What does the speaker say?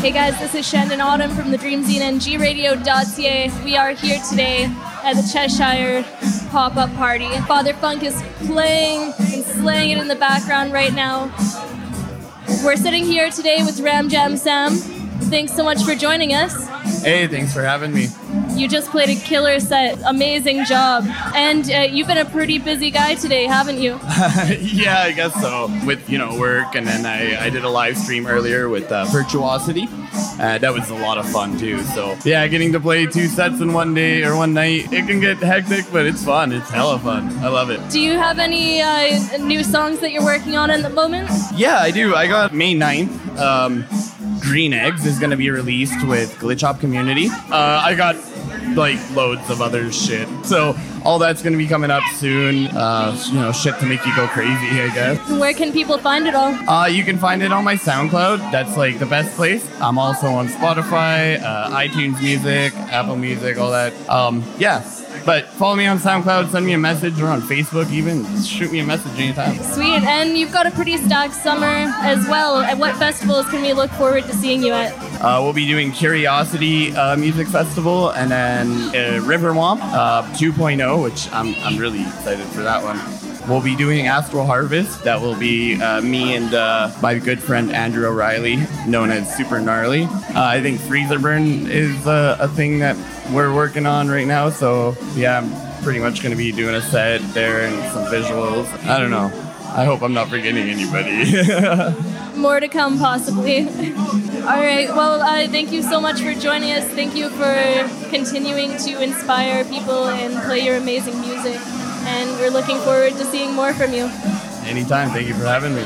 Hey guys, this is Chandon Autumn from the Dream Zine and gradio.ca. We are here today at the Cheshire pop up party. Father Funk is playing and slaying it in the background right now. We're sitting here today with RamjamSam. Thanks so much for joining us. Hey, thanks for having me. You just played a killer set. Amazing job. And uh, you've been a pretty busy guy today, haven't you? yeah, I guess so. With, you know, work, and then I, I did a live stream earlier with uh, Virtuosity. Uh, that was a lot of fun, too. So, yeah, getting to play two sets in one day or one night, it can get hectic, but it's fun. It's hella fun. I love it. Do you have any uh, new songs that you're working on at the moment? Yeah, I do. I got May 9th. Um, Green Eggs is going to be released with Glitch Hop Community. Uh, I got like loads of other shit. So all that's going to be coming up soon. Uh, you know, shit to make you go crazy, I guess. Where can people find it all? Uh, you can find it on my SoundCloud. That's like the best place. I'm also on Spotify, uh, iTunes Music, Apple Music, all that. Um, yeah. But follow me on SoundCloud, send me a message, or on Facebook even. Shoot me a message anytime. Sweet. And you've got a pretty stacked summer as well. At what festivals can we look forward to seeing you at? Uh, we'll be doing Curiosity uh, Music Festival and then uh, Riverwomp uh, 2.0, which I'm, I'm really excited for that one. We'll be doing Astral Harvest. That will be uh, me and uh, my good friend Andrew O'Reilly, known as Super Gnarly. Uh, I think Freezer Burn is uh, a thing that we're working on right now. So, yeah, I'm pretty much going to be doing a set there and some visuals. I don't know. I hope I'm not forgetting anybody. More to come, possibly. All right. Well, uh, thank you so much for joining us. Thank you for continuing to inspire people and play your amazing music. And we're looking forward to seeing more from you. Anytime. Thank you for having me.